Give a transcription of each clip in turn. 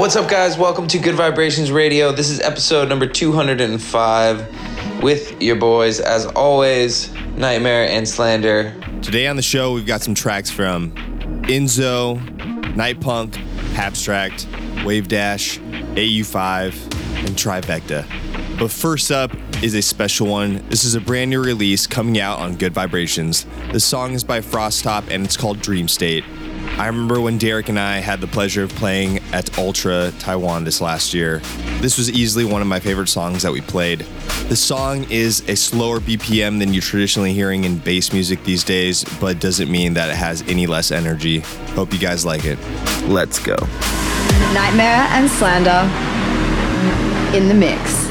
What's up, guys? Welcome to Good Vibrations Radio. This is episode number 205 with your boys, as always, Nightmare and Slander. Today on the show, we've got some tracks from Enzo, Nitepunk, Abstract, Wavedash, AU5, and Trivecta. But first up is a special one. This is a brand new release coming out on Good Vibrations. The song is by Frost Top and it's called Dream State. I remember when Derek and I had the pleasure of playing at Ultra Taiwan this last year. This was easily one of my favorite songs that we played. The song is a slower BPM than you're traditionally hearing in bass music these days, but doesn't mean that it has any less energy. Hope you guys like it. Let's go. Nightmare and Slander in the mix.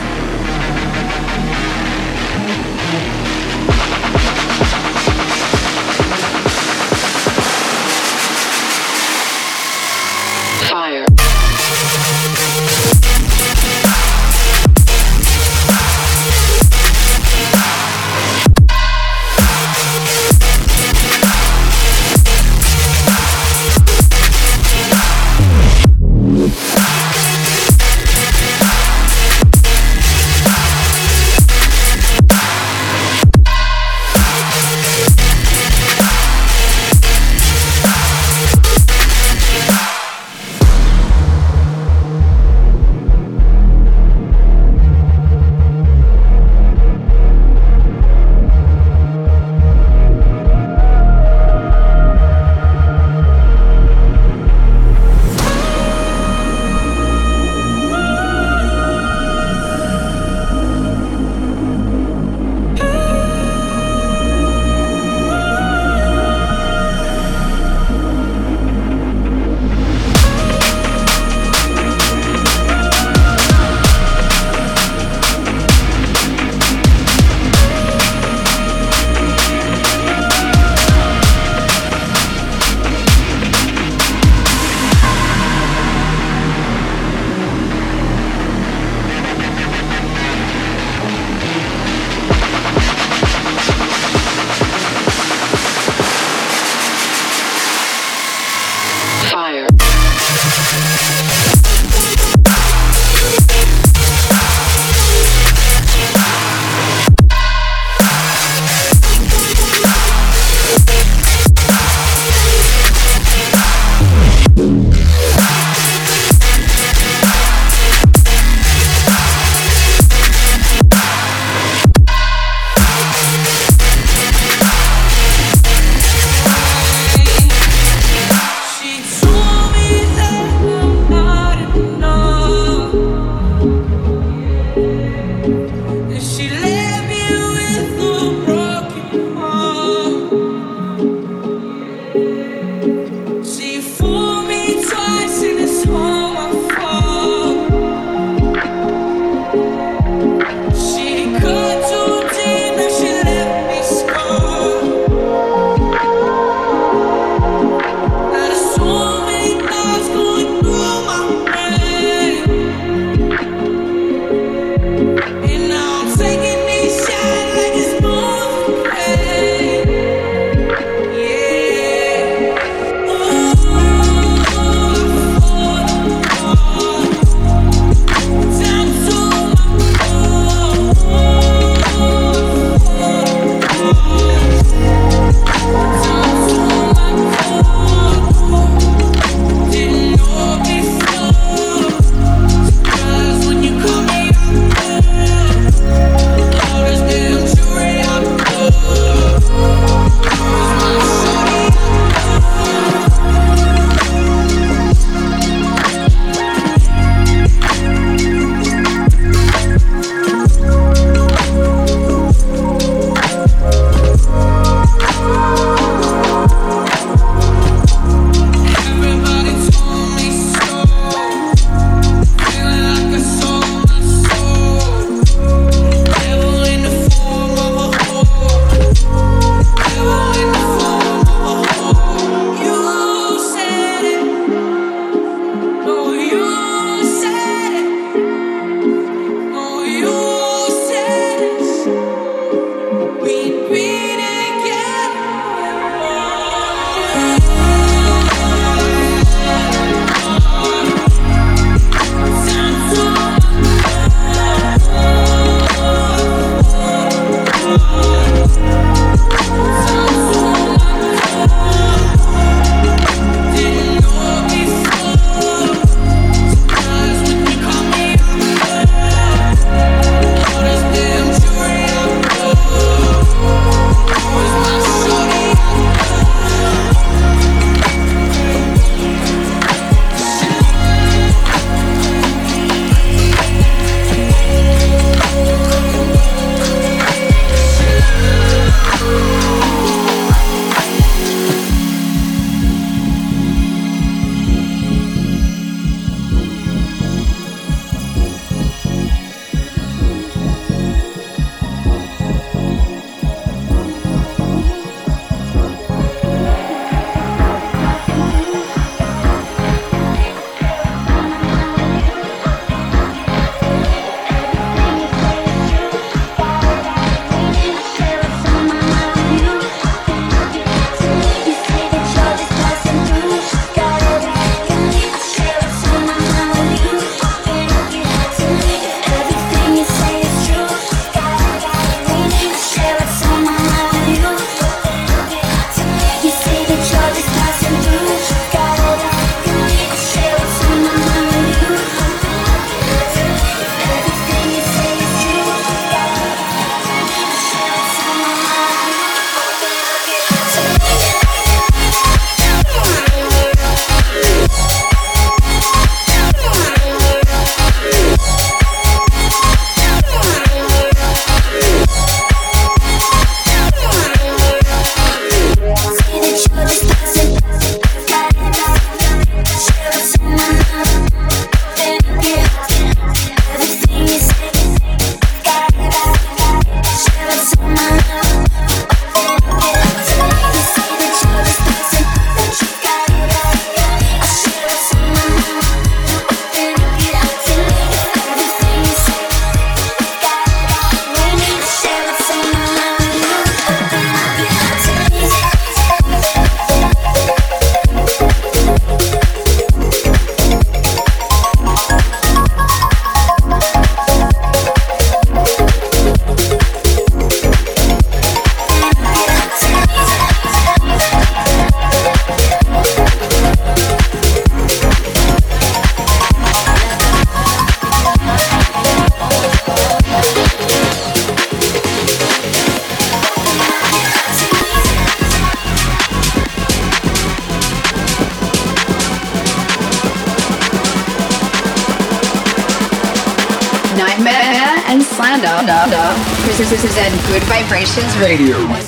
Radio.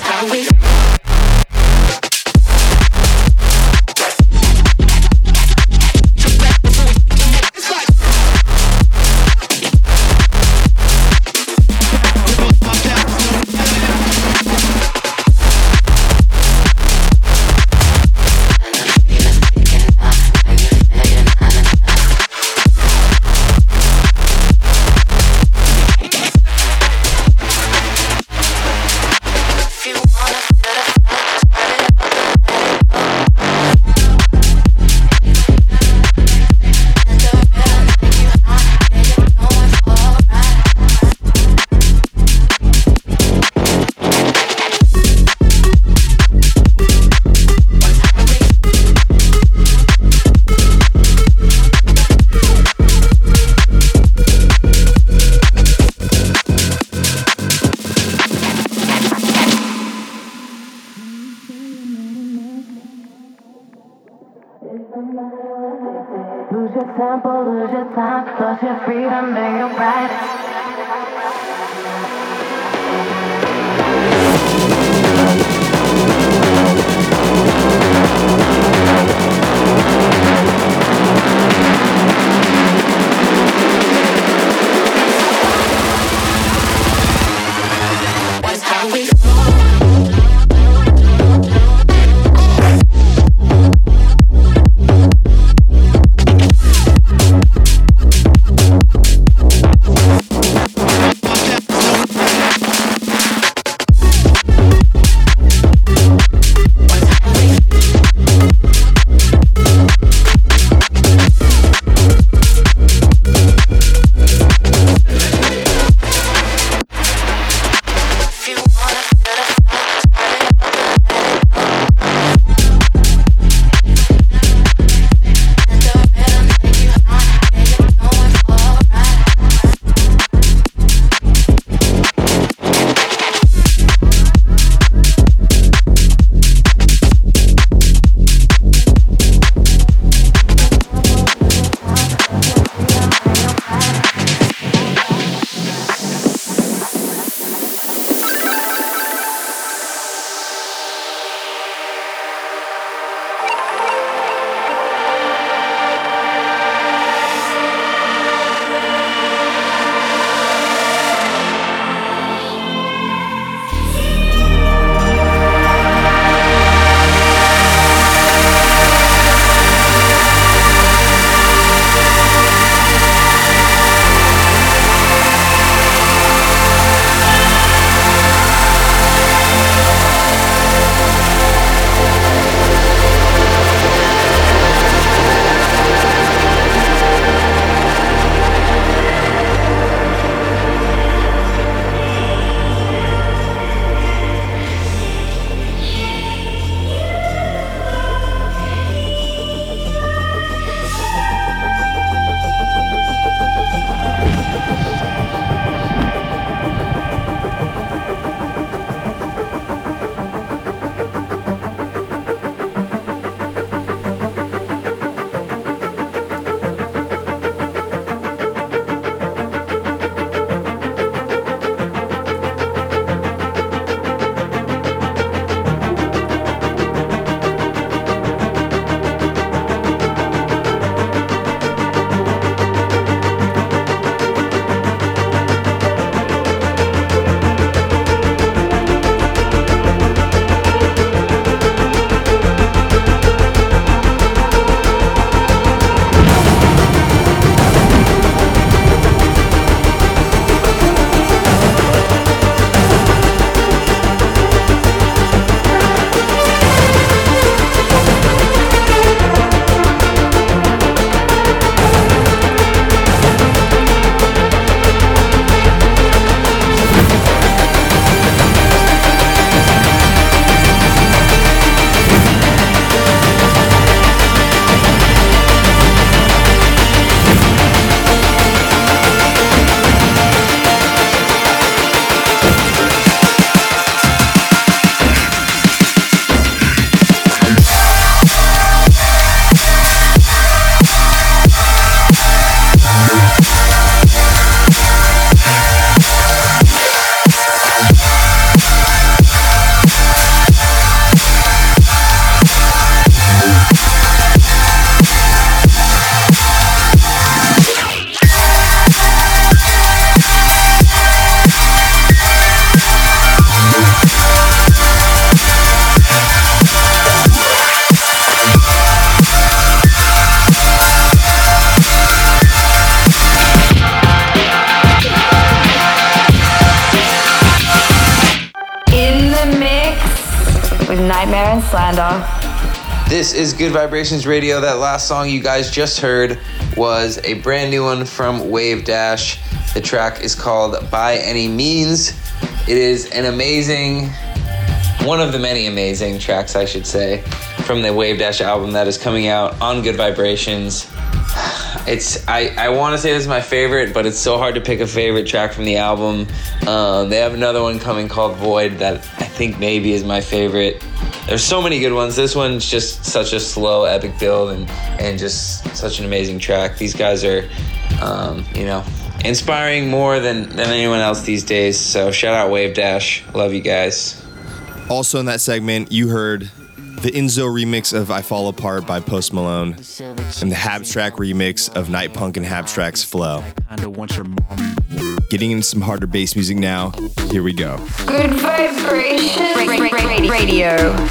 Good Vibrations Radio. That last song you guys just heard was a brand new one from Wavedash. The track is called By Any Means. It is an amazing, one of the many amazing tracks, I should say, from the Wavedash album that is coming out on Good Vibrations. It's I, I want to say this is my favorite, but it's so hard to pick a favorite track from the album. Um, they have another one coming called Void that I think maybe is my favorite. There's so many good ones. This one's just such a slow, epic build and and just such an amazing track. These guys are, um, you know, inspiring more than than anyone else these days. So shout out Wavedash. Love you guys. Also in that segment, you heard the Enzo remix of I Fall Apart by Post Malone and the Habstrakt remix of Nitepunk and Habstrakt's Flow. Getting into some harder bass music now. Here we go. Good vibration. Radio.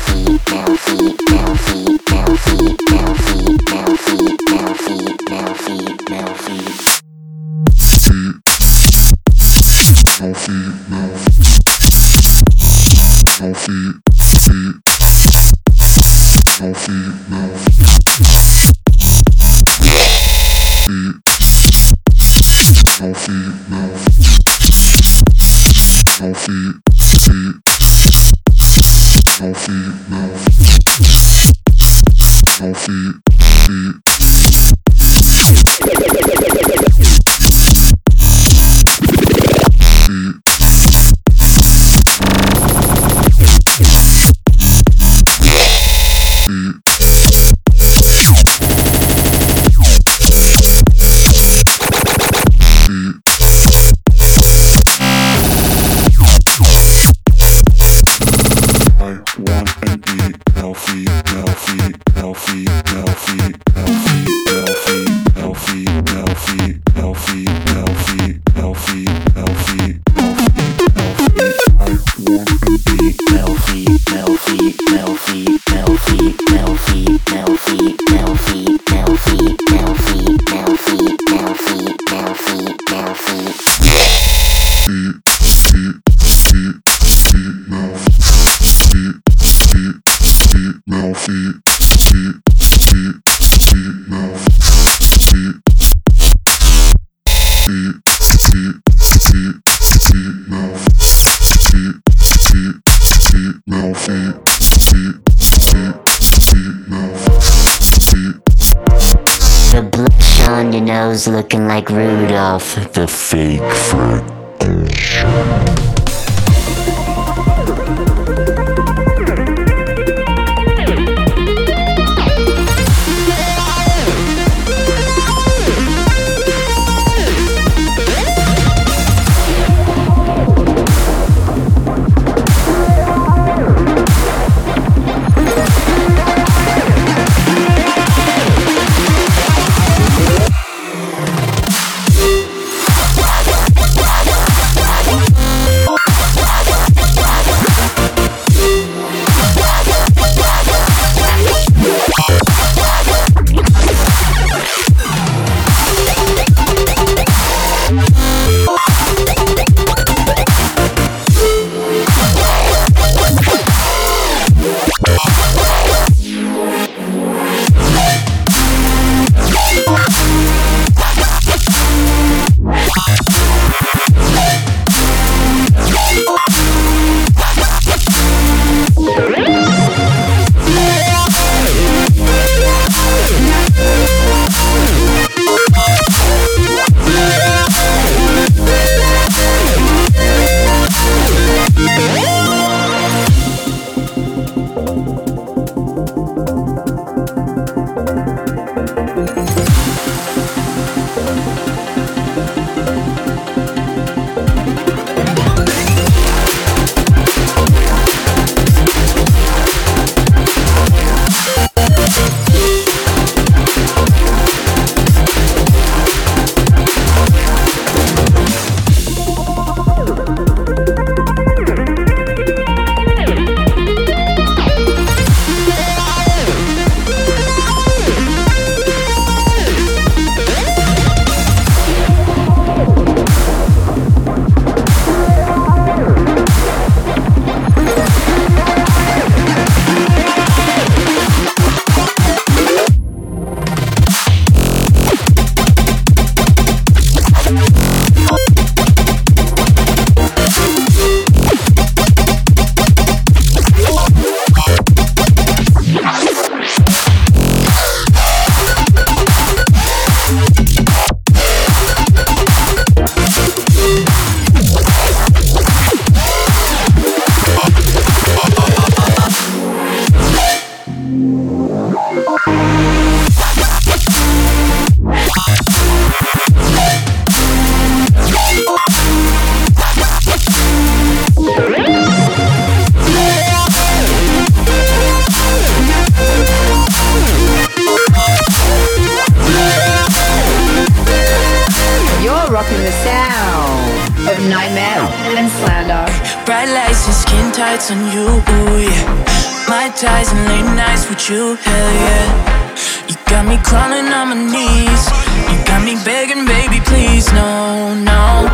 ties and late nights with you, hell yeah. You got me crawling on my knees. You got me begging, baby, please, no, no.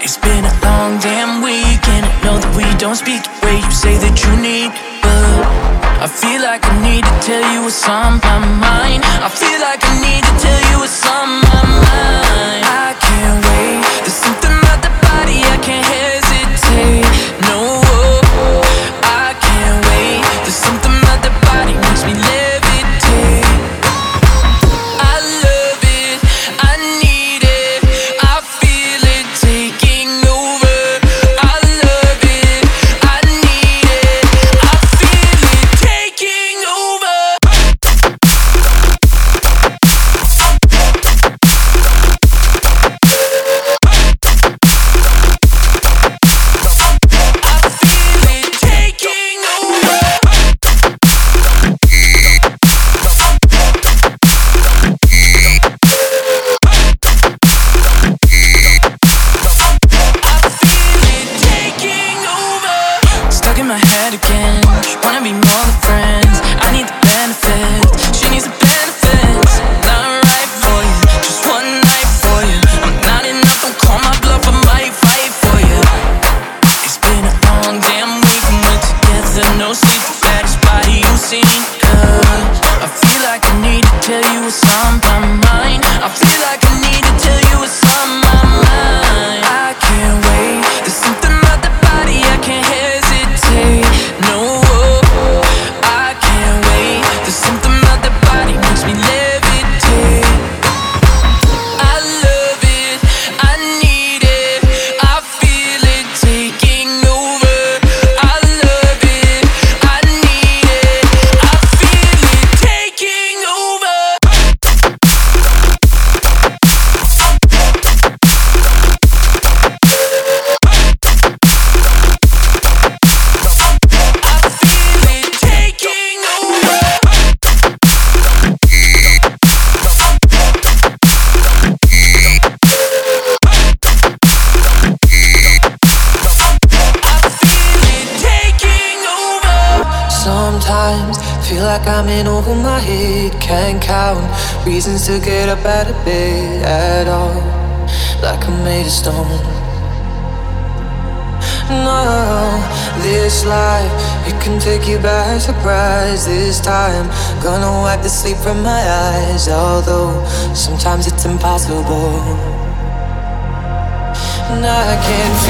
It's been a long damn week, and I know that we don't speak the way you say that you need. But I feel like I need to tell you what's on my mind. I feel like I need to tell you what's on my mind. I can't wait. There's something about the body I can't hesitate. No. although sometimes it's impossible. And I can't.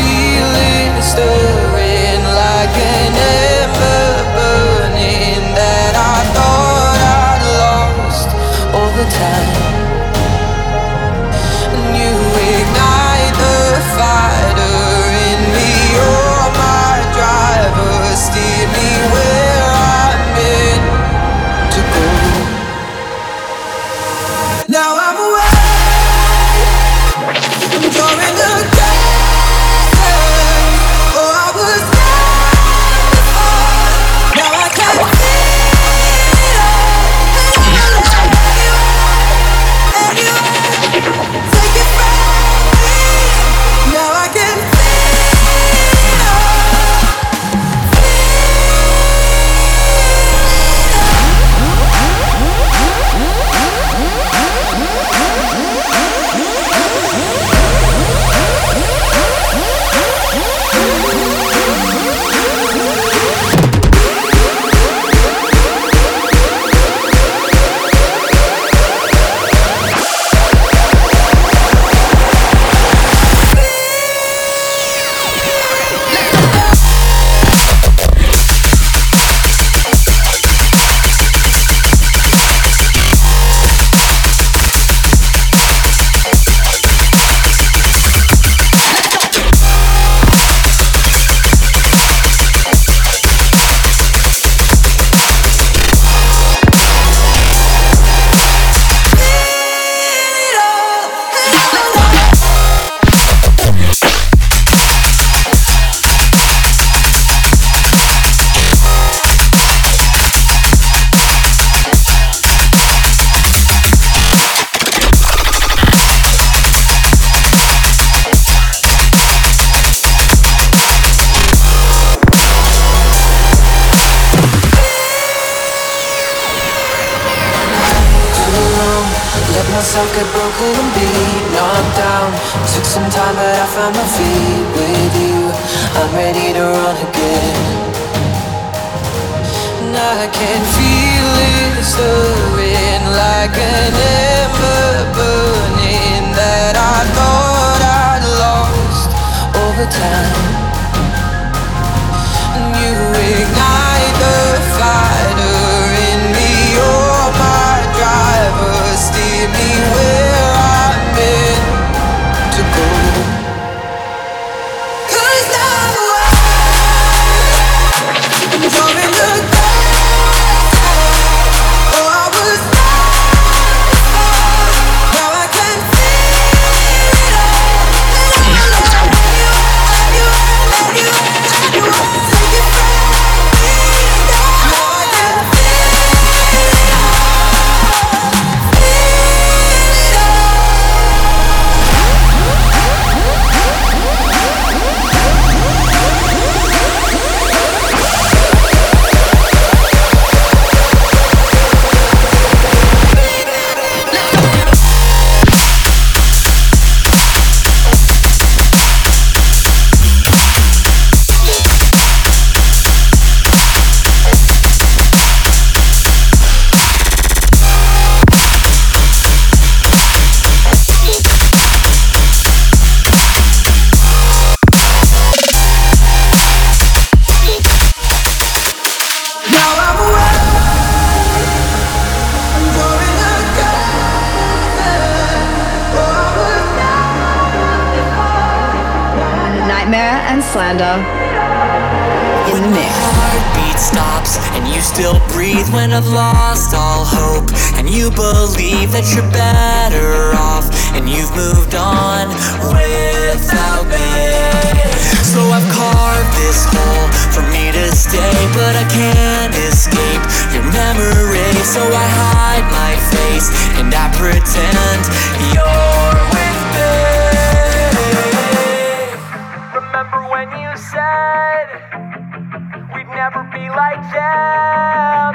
be like them.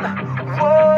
Whoa.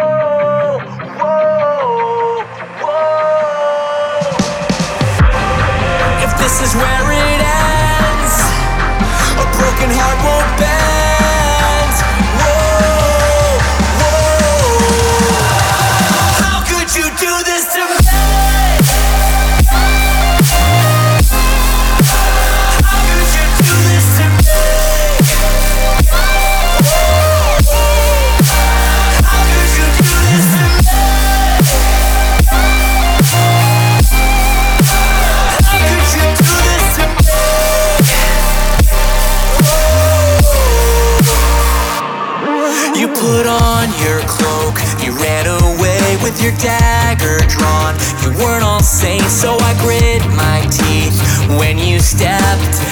say, so I grit my teeth when you stepped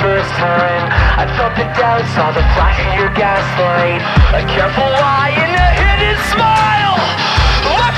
first time. I felt the doubt, saw the flash in your gaslight. A careful lie and a hidden smile. My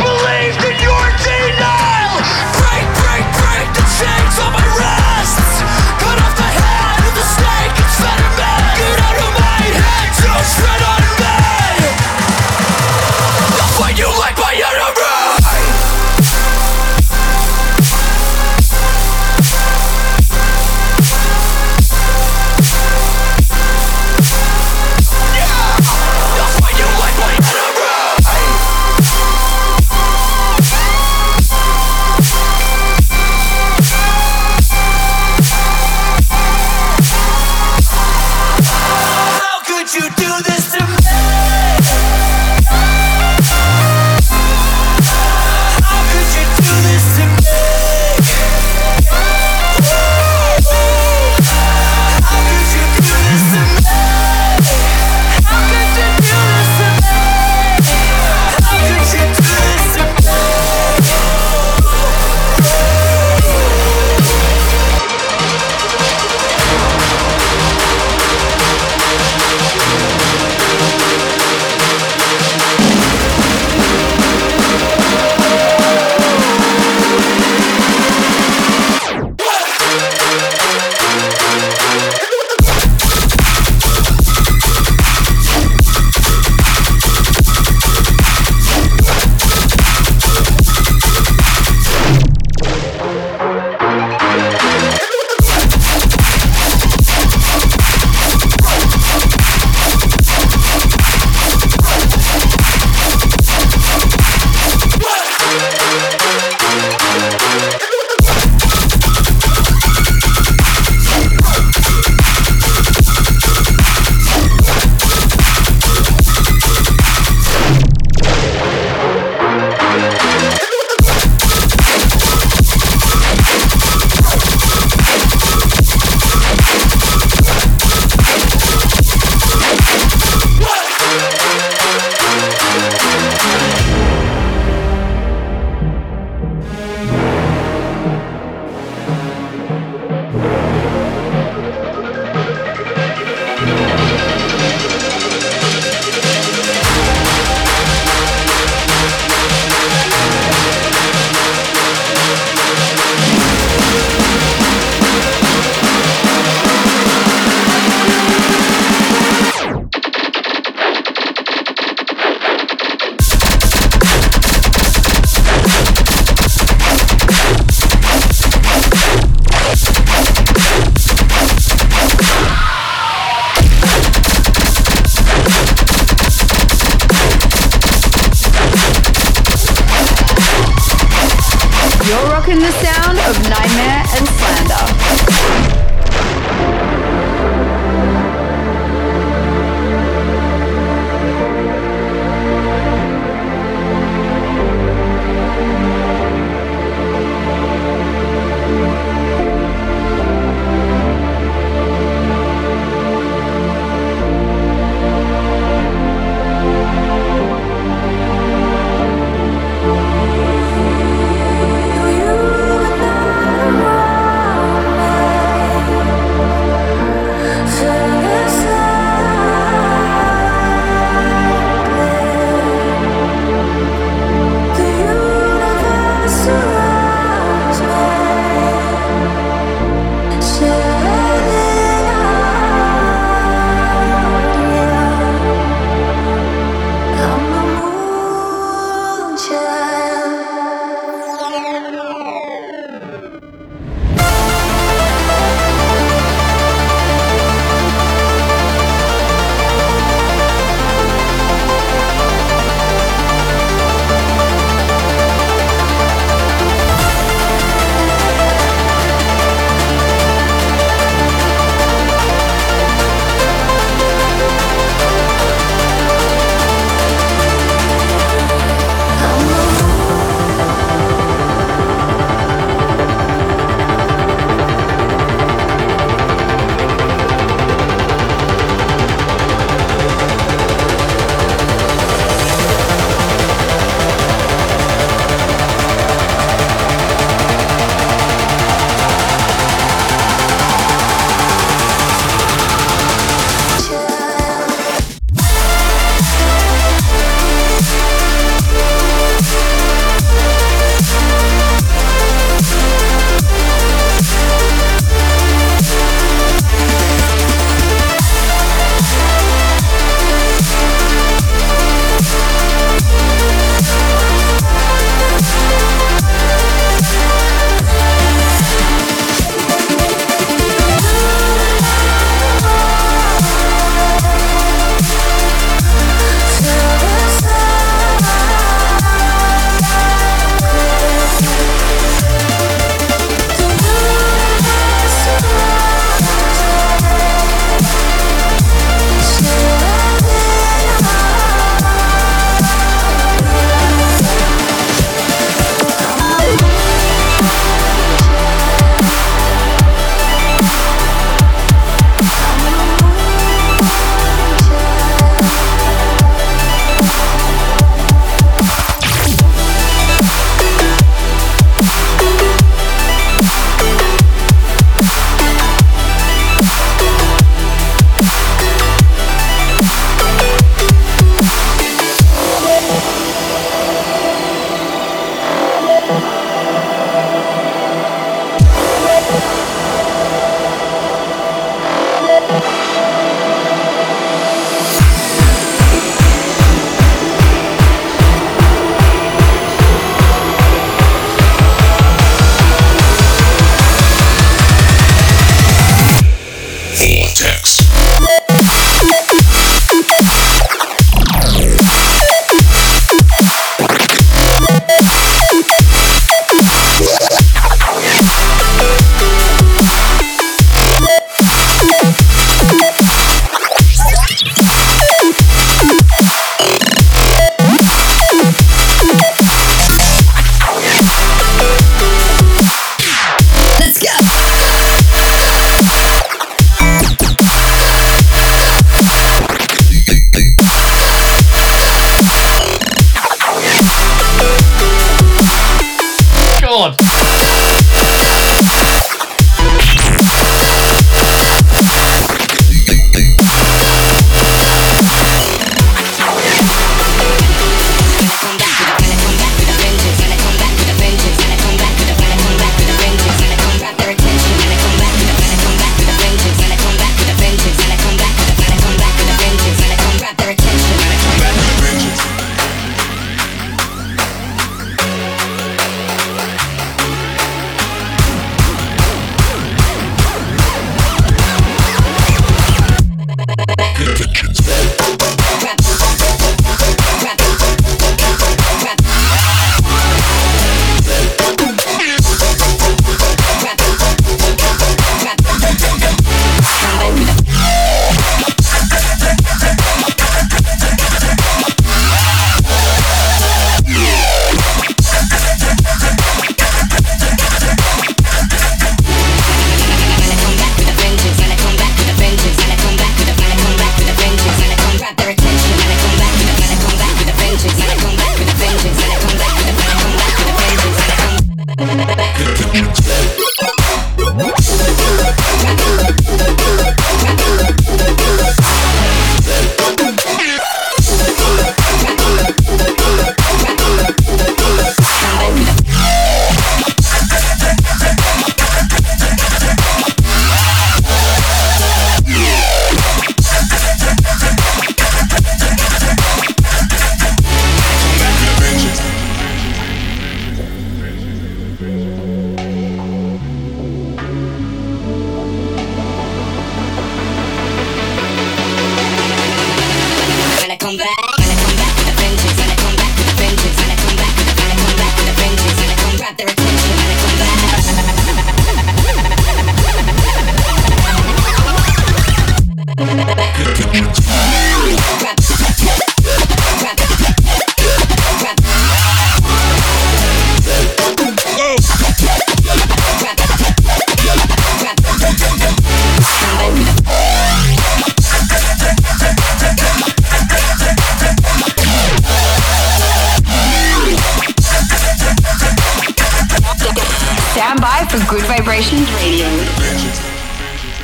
back,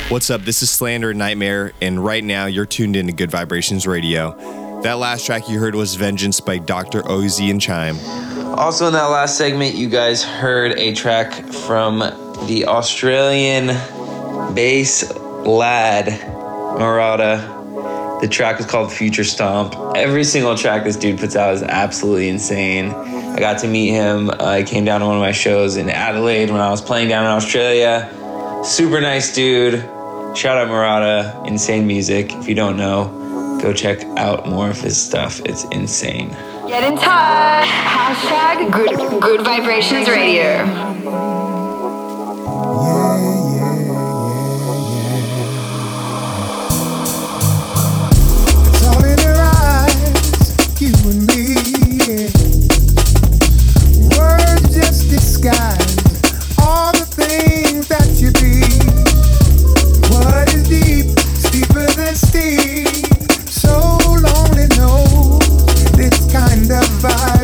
What's up? This is Slander and NGHTMRE, and right now you're tuned in to Gud Vibrations Radio. That last track you heard was Vengeance by Dr. OZ and Chime. Also, in that last segment, you guys heard a track from the Australian bass lad, Murata. The track is called Future Stomp. Every single track this dude puts out is absolutely insane. I got to meet him. Uh, came down to one of my shows in Adelaide when I was playing down in Australia. Super nice dude. Shout out Murata. Insane music. If you don't know, go check out more of his stuff. It's insane. Get in touch. Hashtag Good, Gud Vibrations Radio. It's kind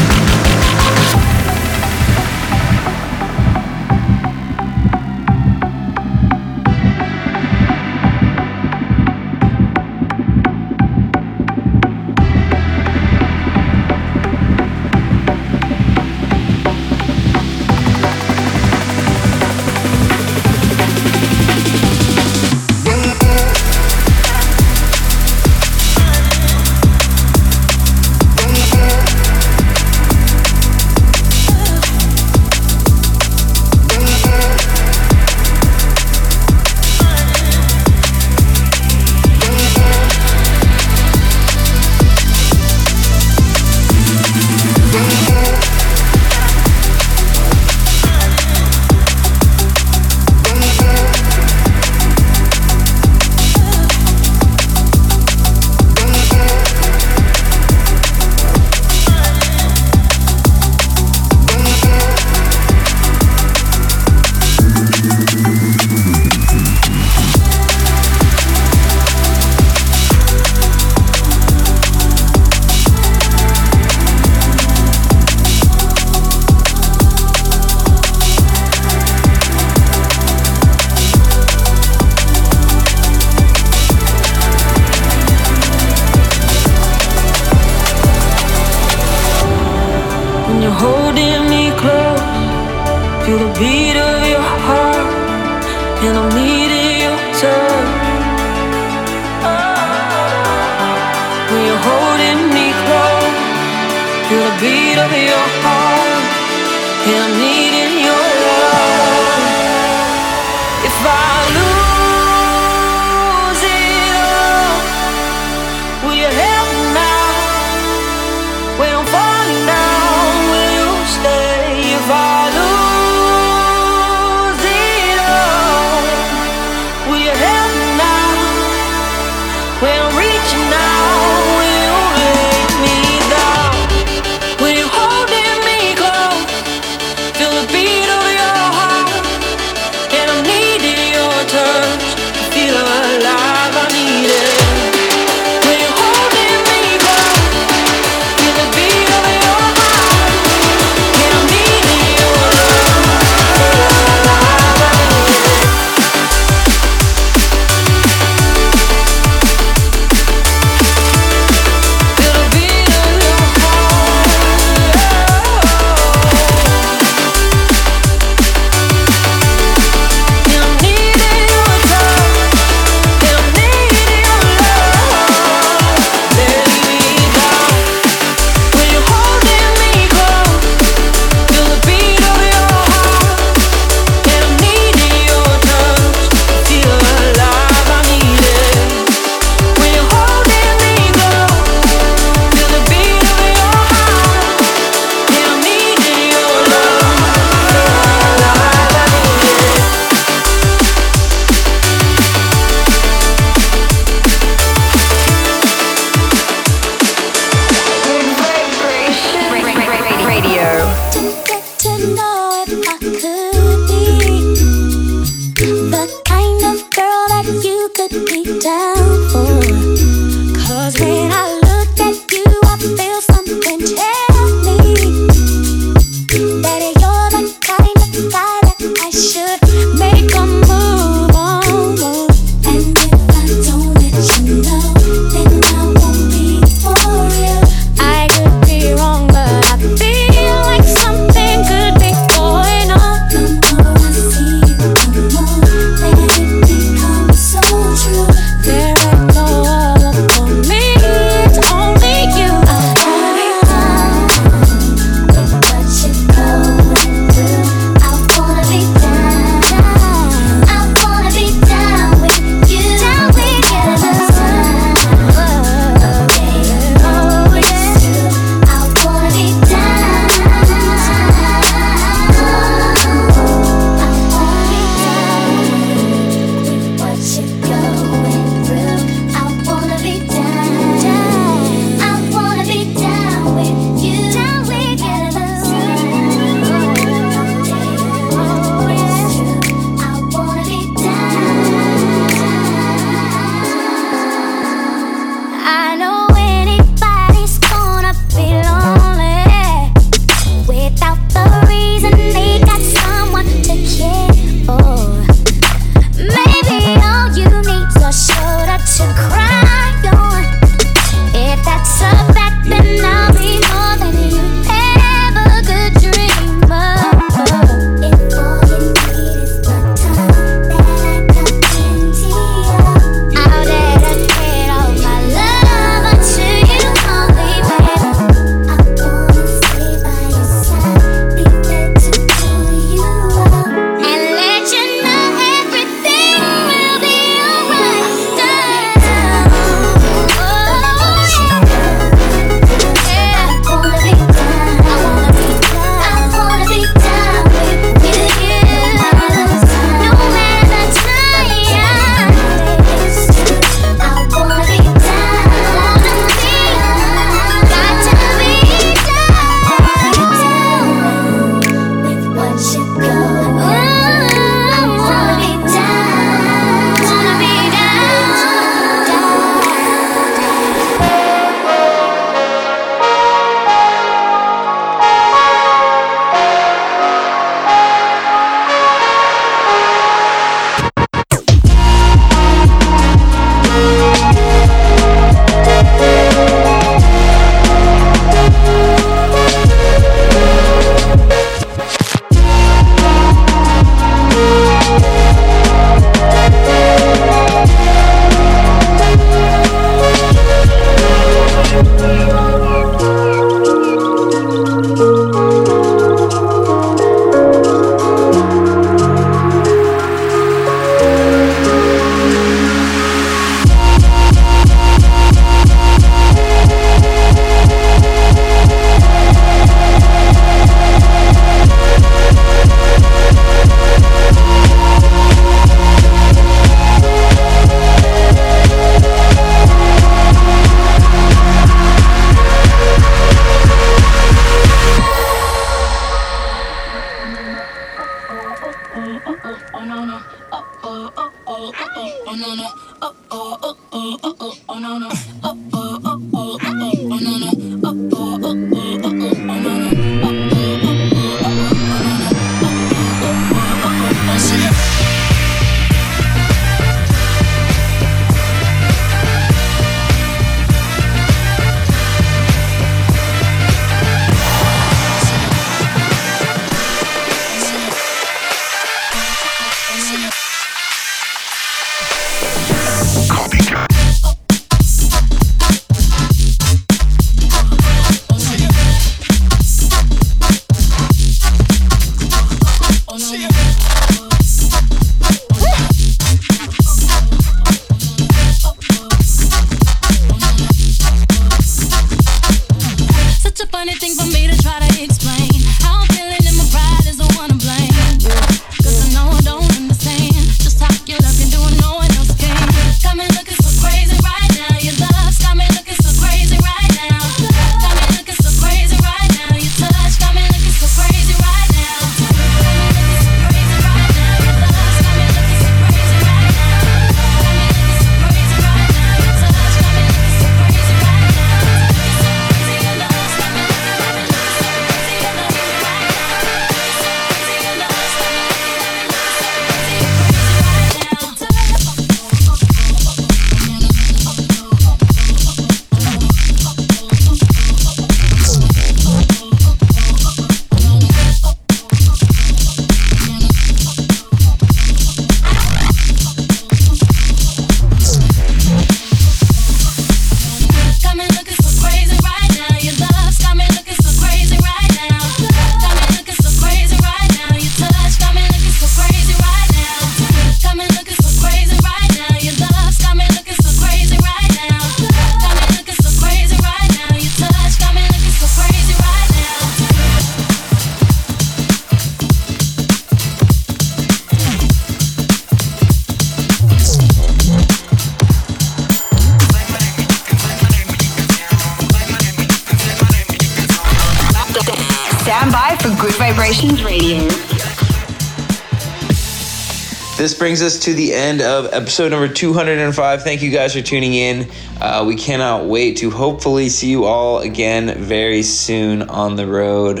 this brings us to the end of episode number 205. Thank you guys for tuning in. Uh, we cannot wait to hopefully see you all again very soon on the road.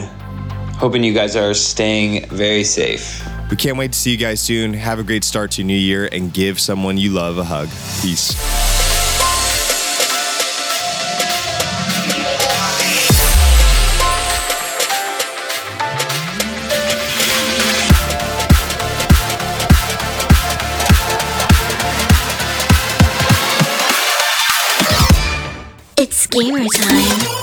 Hoping you guys are staying very safe. We can't wait to see you guys soon. Have a great start to new year and give someone you love a hug. Peace. Gamer Time.